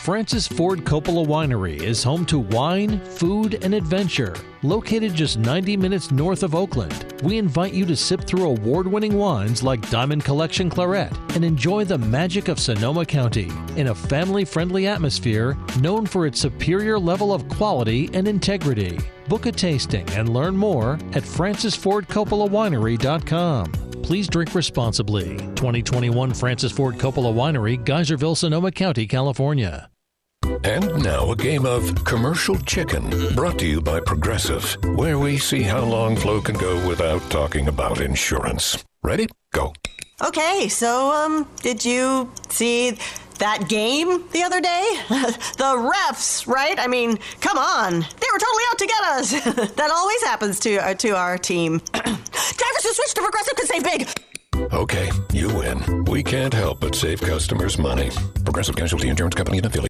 Francis Ford Coppola Winery is home to wine, food, and adventure. Located just 90 minutes north of Oakland, we invite you to sip through award winning wines like Diamond Collection Claret and enjoy the magic of Sonoma County in a family friendly atmosphere known for its superior level of quality and integrity. Book a tasting and learn more at francisfordcoppolawinery.com. Please drink responsibly. 2021 Francis Ford Coppola Winery, Geyserville, Sonoma County, California. And now a game of commercial chicken brought to you by Progressive, where we see how long Flo can go without talking about insurance. Ready? Go. Okay, so um, did you see that game the other day? [LAUGHS] the refs, right? I mean, come on, they were totally out to get us. [LAUGHS] that always happens to uh, to our team. [CLEARS THROAT] Drivers who switch to Progressive can save big. Okay, you win. We can't help but save customers money. Progressive Casualty Insurance Company and affiliate.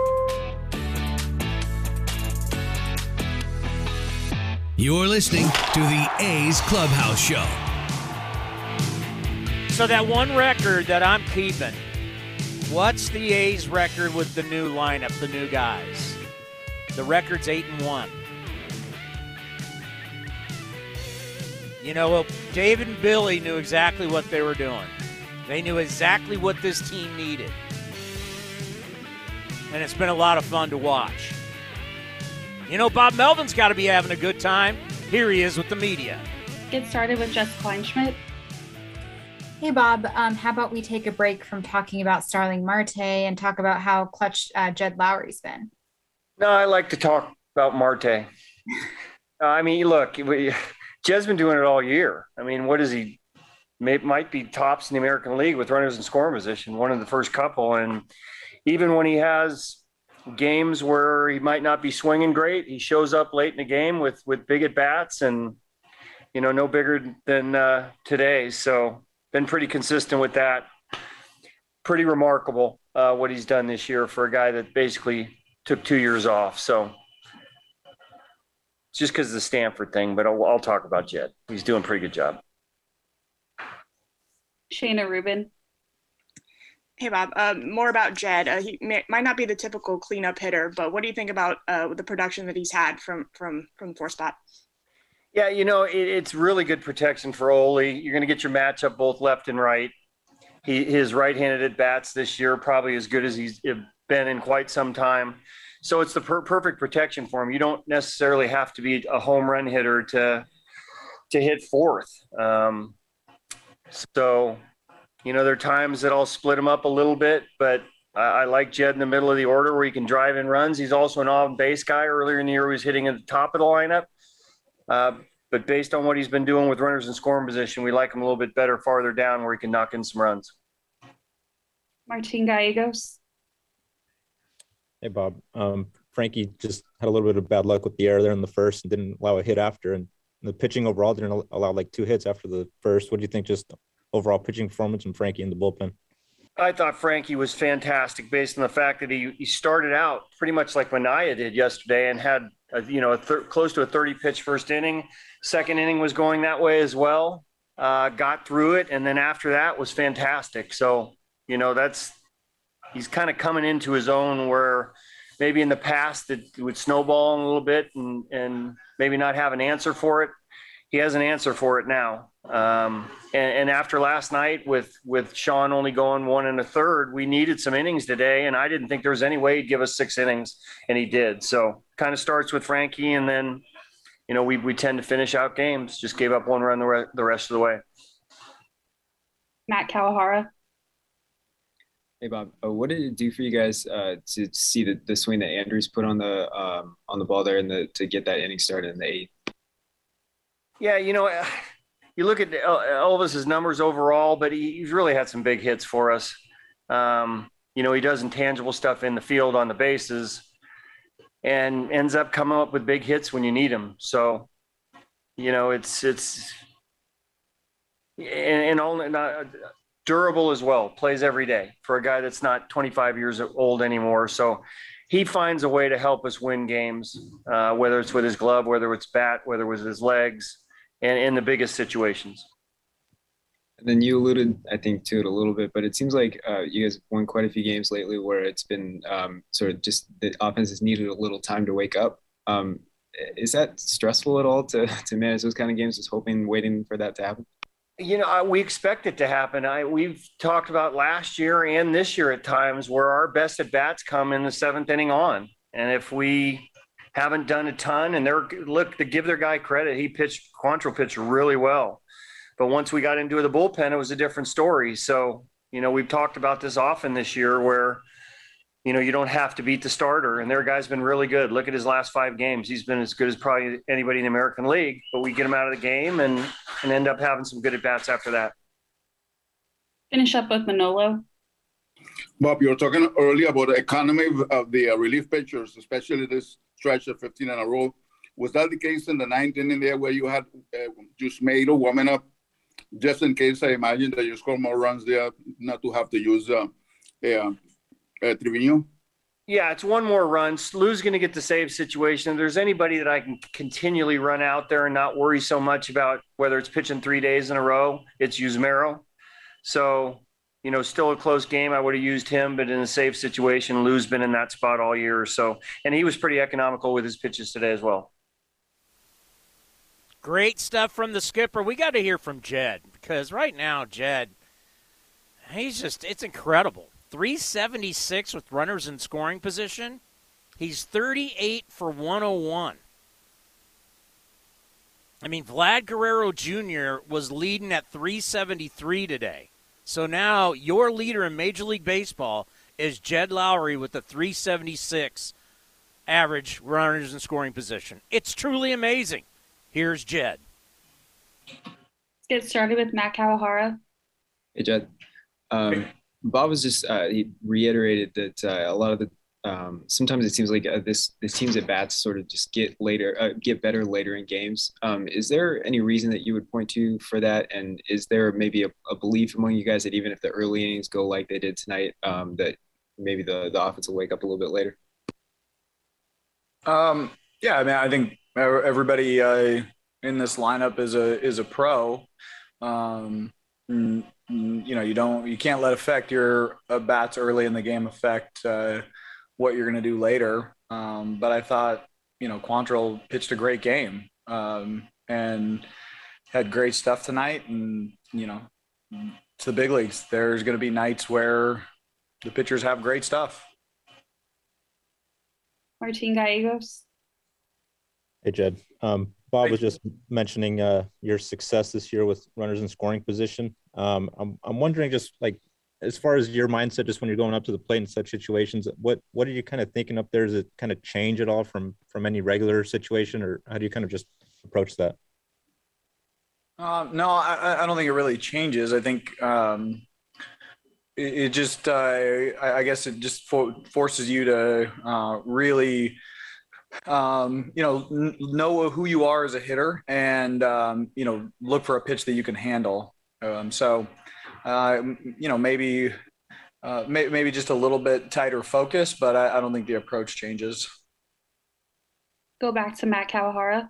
You're listening to the A's Clubhouse Show. So that one record that I'm keeping, what's the A's record with the new lineup, the new guys? The record's eight and one. You know, well, David and Billy knew exactly what they were doing. They knew exactly what this team needed. And it's been a lot of fun to watch. You know, Bob Melvin's got to be having a good time. Here he is with the media. Get started with Jess Kleinschmidt. Hey, Bob. Um, how about we take a break from talking about Starling Marte and talk about how clutch uh, Jed Lowrie's been? No, I like to talk about Marte. uh, [LAUGHS] I mean, look, we, Jed's been doing it all year. I mean, what is he? May, might be tops in the American League with runners in scoring position, one of the first couple. And even when he has games where he might not be swinging great, he shows up late in the game with with big at bats, and you know, no bigger than uh, today. So, been pretty consistent with that. Pretty remarkable uh, what he's done this year for a guy that basically took two years off. So it's just because of the Stanford thing, but I'll, I'll talk about Jed. He's doing a pretty good job. Shayna Rubin. Hey Bob, uh, more about Jed. Uh, he may, might not be the typical cleanup hitter, but what do you think about uh, the production that he's had from from from four spot? Yeah, you know it, it's really good protection for Ole. You're going to get your matchup both left and right. He his right-handed at bats this year probably as good as he's been in quite some time. So it's the per- perfect protection for him. You don't necessarily have to be a home run hitter to to hit fourth. Um, so you know, there are times that I'll split him up a little bit, but I, I, like Jed in the middle of the order where he can drive in runs. He's also an on base guy. Earlier in the year, he was hitting at the top of the lineup. Uh, but based on what he's been doing with runners in scoring position, we like him a little bit better farther down where he can knock in some runs. Martin Gallegos. Hey, Bob. Um, Frankie just had a little bit of bad luck with the air there in the first and didn't allow a hit after. And the pitching overall didn't allow like two hits after the first. What do you think? Just overall pitching performance from Frankie in the bullpen. I thought Frankie was fantastic based on the fact that he, he started out pretty much like Manaea did yesterday and had a, you know a thir- close to a 30 pitch first inning. Second inning was going that way as well. Uh, got through it, and then after that was fantastic. So you know that's he's kind of coming into his own where maybe in the past it would snowball a little bit and and maybe not have an answer for it. He has an answer for it now. Um, and, and, after last night with with Sean only going one and a third, we needed some innings today, and I didn't think there was any way he'd give us six innings, and he did. So kind of starts with Frankie, and then you know we we tend to finish out games. Just gave up one run the, re- the rest of the way. Matt Kawahara. Hey Bob, uh, what did it do for you guys uh, to see the, the swing that Andrus put on the um, on the ball there and the to get that inning started in the eighth? Yeah, you know, [SIGHS] you look at Elvis's numbers overall, but he, he's really had some big hits for us. Um, you know, he does intangible stuff in the field on the bases, and ends up coming up with big hits when you need him. So, you know, it's it's and, and only not durable as well. Plays every day for a guy that's not 25 years old anymore. So he finds a way to help us win games, uh, whether it's with his glove, whether it's bat, whether it was his legs, and in the biggest situations. And then you alluded, I think, to it a little bit, but it seems like uh, you guys have won quite a few games lately where it's been um, sort of just the offense has needed a little time to wake up. Um, is that stressful at all to to manage those kind of games, just hoping, waiting for that to happen? you know, we expect it to happen. I, we've talked about last year and this year at times where our best at bats come in the seventh inning on. And if we haven't done a ton, and they're look to give their guy credit, he pitched Quantrill pitched really well. But once we got into the bullpen, it was a different story. So, you know, we've talked about this often this year where you know, you don't have to beat the starter. And their guy's been really good. Look at his last five games. He's been as good as probably anybody in the American League, but we get him out of the game and, and end up having some good at bats after that. Finish up with Manolo. Bob, you were talking earlier about the economy of the uh, relief pitchers, especially this stretch of 15 in a row. Was that the case in the ninth inning there where you had uh, just made a warming up, just in case I imagine that you score more runs there, not to have to use uh, uh, uh, Trivino? Yeah, it's one more run. Lou's going to get the save situation. If there's anybody that I can continually run out there and not worry so much about whether it's pitching three days in a row, it's Yusmeiro. So, you know, still a close game. I would have used him, but in a safe situation, Lou's been in that spot all year. Or so, and he was pretty economical with his pitches today as well. Great stuff from the skipper. We got to hear from Jed because right now, Jed, he's just, it's incredible 376 with runners in scoring position. He's 38 for 101. I mean, Vlad Guerrero Jr. was leading at 373 today. So now your leader in Major League Baseball is Jed Lowrie with the 376 average runners in scoring position. It's truly amazing. Here's Jed. Let's get started with Matt Kawahara. Hey, Jed. Um, Bob was just uh, he reiterated that uh, a lot of the um, sometimes it seems like uh, this this teams at bats sort of just get later uh, get better later in games. Um, is there any reason that you would point to for that? And is there maybe a, a belief among you guys that even if the early innings go like they did tonight, um, that maybe the the offense will wake up a little bit later? Um, yeah, I mean, I think everybody uh, in this lineup is a is a pro. Um, you know you don't you can't let affect your uh, bats early in the game affect uh, what you're going to do later. Um, but I thought you know Quantrill pitched a great game um, and had great stuff tonight. And you know it's the big leagues. There's going to be nights where the pitchers have great stuff. Martin Gallegos. Hey Jed. Um, Bob was just mentioning uh, your success this year with runners in scoring position. Um, I'm I'm wondering just like as far as your mindset, just when you're going up to the plate in such situations, what what are you kind of thinking up there? Does it kind of change at all from from any regular situation, or how do you kind of just approach that? Um, no, I, I don't think it really changes. I think um, it, it just uh, I, I, guess it just for, forces you to uh, really um, you know, n- know who you are as a hitter, and um, you know, look for a pitch that you can handle. Um, so, uh, you know, maybe uh, may- maybe just a little bit tighter focus, but I, I don't think the approach changes. Go back to Matt Kawahara.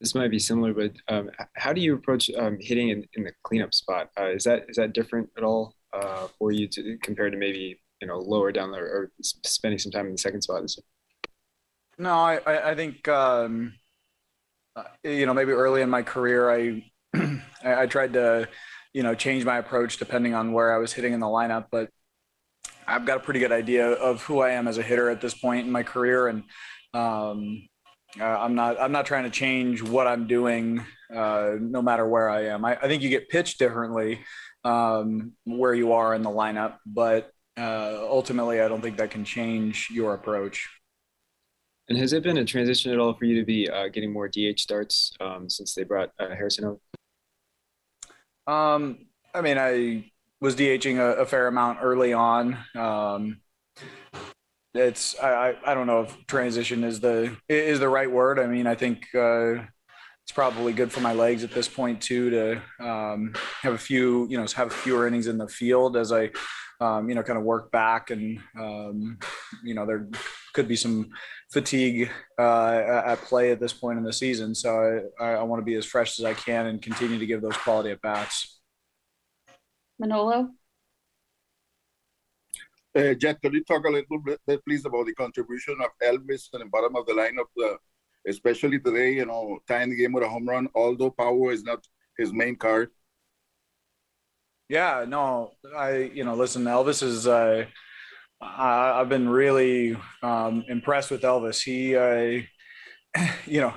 This might be similar, but um, how do you approach um, hitting in, in the cleanup spot? Uh, is that is that different at all uh, for you to compared to maybe you know lower down there or spending some time in the second spot? Is No, I I, I think um, uh, you know maybe early in my career I, [CLEARS THROAT] I I tried to you know change my approach depending on where I was hitting in the lineup, but I've got a pretty good idea of who I am as a hitter at this point in my career, and um, uh, I'm not I'm not trying to change what I'm doing uh, no matter where I am. I, I think you get pitched differently um, where you are in the lineup, but uh, ultimately I don't think that can change your approach. And has it been a transition at all for you to be uh, getting more DH starts um, since they brought uh, Harrison over? Um, I mean, I was DHing a, a fair amount early on. Um, it's I, I don't know if transition is the is the right word. I mean, I think uh, it's probably good for my legs at this point too to um, have a few you know have fewer innings in the field as I um, you know kind of work back and um, you know there could be some fatigue uh, at play at this point in the season. So I, I want to be as fresh as I can and continue to give those quality at bats. Manolo. Uh, Jed, could you talk a little bit, bit, please, about the contribution of Elvis in the bottom of the lineup, uh, especially today, you know, tying the game with a home run, although power is not his main card? Yeah, no, I, you know, listen, Elvis is, uh, I, I've been really um, impressed with Elvis. He, uh, [CLEARS THROAT] you know,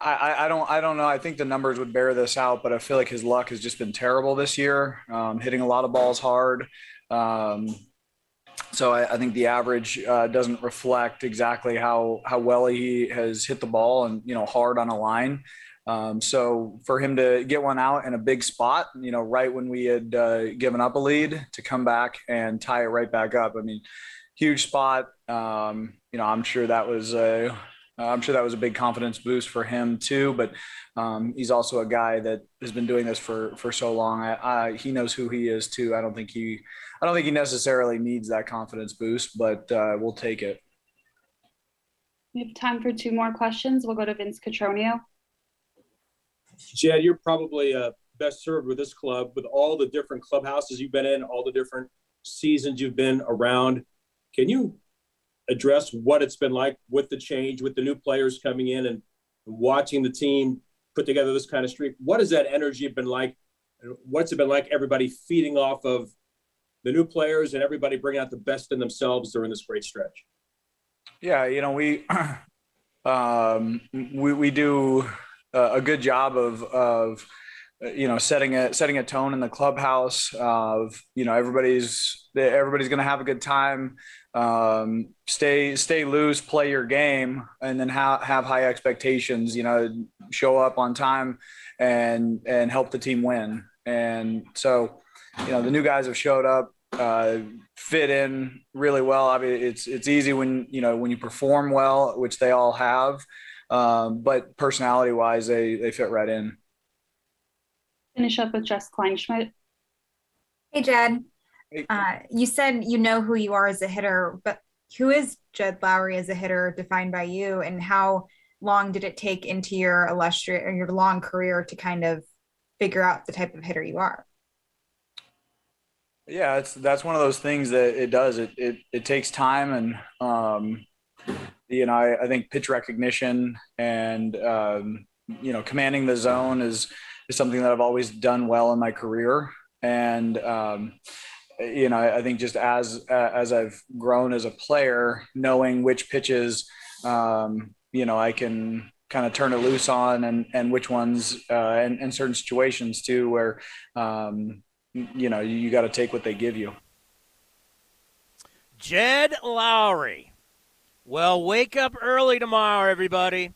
I, I don't I don't know. I think the numbers would bear this out, but I feel like his luck has just been terrible this year. Um, hitting a lot of balls hard. Um, so I, I, think the average uh, doesn't reflect exactly how how well he has hit the ball and you know hard on a line. Um, so for him to get one out in a big spot, you know, right when we had uh, given up a lead, to come back and tie it right back up. I mean, huge spot. Um, you know, I'm sure that was a I'm sure that was a big confidence boost for him too. But um, he's also a guy that has been doing this for for so long. I, I, he knows who he is too. I don't think he I don't think he necessarily needs that confidence boost, but uh, we'll take it. We have time for two more questions. We'll go to Vince Cotroneo. Jed, you're probably uh, best served with this club with all the different clubhouses you've been in, all the different seasons you've been around. Can you address what it's been like with the change, with the new players coming in and watching the team put together this kind of streak? What has that energy been like? What's it been like everybody feeding off of the new players and everybody bringing out the best in themselves during this great stretch? Yeah, you know, we [CLEARS THROAT] um, we, we do a good job of of you know setting a setting a tone in the clubhouse of you know everybody's everybody's going to have a good time. Um, stay stay loose play your game and then have, have high expectations you know show up on time and and help the team win. And so you know the new guys have showed up uh, fit in really well. I mean it's it's easy when you know when you perform well which they all have um, but personality wise they they fit right in Finish up with Jess Kleinschmidt. Hey, Jed. Uh, you said you know who you are as a hitter, but who is Jed Lowrie as a hitter defined by you, and how long did it take into your illustrious or your long career to kind of figure out the type of hitter you are? Yeah, it's that's one of those things that it does. It it, it takes time, and um, you know, I, I think pitch recognition and um, you know, commanding the zone is is something that I've always done well in my career. And, um, you know, I think just as, as I've grown as a player, knowing which pitches, um, you know, I can kind of turn it loose on and, and which ones, uh, in, in certain situations too, where, um, you know, you, got to take what they give you. Jed Lowrie. Well, wake up early tomorrow, everybody.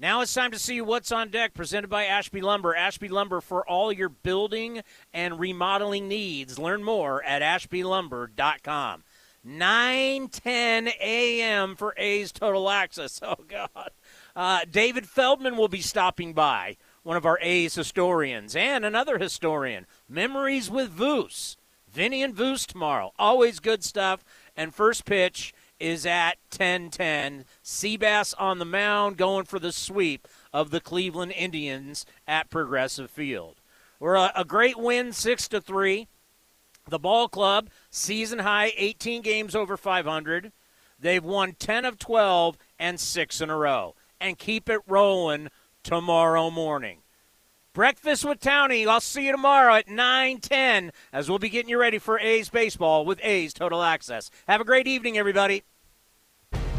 Now it's time to see what's on deck, presented by Ashby Lumber. Ashby Lumber for all your building and remodeling needs. Learn more at ashbylumber.com. 9 10 a.m. for A's Total Access. [LAUGHS] Oh, God. Uh, David Feldman will be stopping by, one of our A's historians, and another historian, Memories with Voos. Vinny and Voos tomorrow. Always good stuff. And first pitch is at 10-10. Seabass on the mound going for the sweep of the Cleveland Indians at Progressive Field. We're a, a great win, 6 to 3. The ball club, season high, 18 games over 500. They've won 10 of 12 and 6 in a row. And keep it rolling tomorrow morning. Breakfast with Townie. I'll see you tomorrow at 9:10 as we'll be getting you ready for A's baseball with A's Total Access. Have a great evening everybody.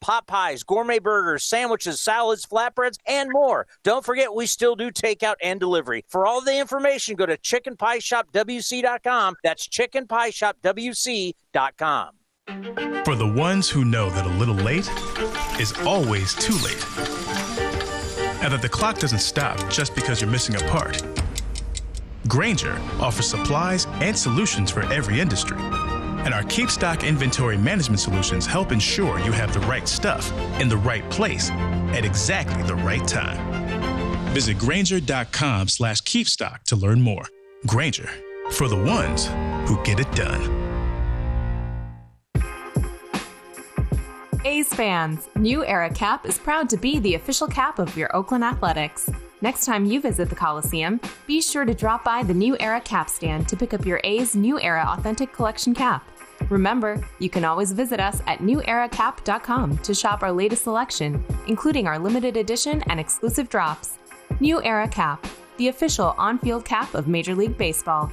pot pies, gourmet burgers, sandwiches, salads, flatbreads, and more. Don't forget, we still do takeout and delivery. For all the information, go to chickenpieshopwc.com. That's chickenpieshopwc.com. For the ones who know that a little late is always too late, and that the clock doesn't stop just because you're missing a part, Grainger offers supplies and solutions for every industry and our Keep Stock inventory management solutions help ensure you have the right stuff in the right place at exactly the right time. Visit Grainger.com slash keepstock to learn more. Grainger, for the ones who get it done. A's fans, New Era Cap is proud to be the official cap of your Oakland Athletics. Next time you visit the Coliseum, be sure to drop by the New Era Cap stand to pick up your A's New Era Authentic Collection cap. Remember, you can always visit us at neweracap.com to shop our latest selection, including our limited edition and exclusive drops. New Era Cap, the official on field cap of Major League Baseball.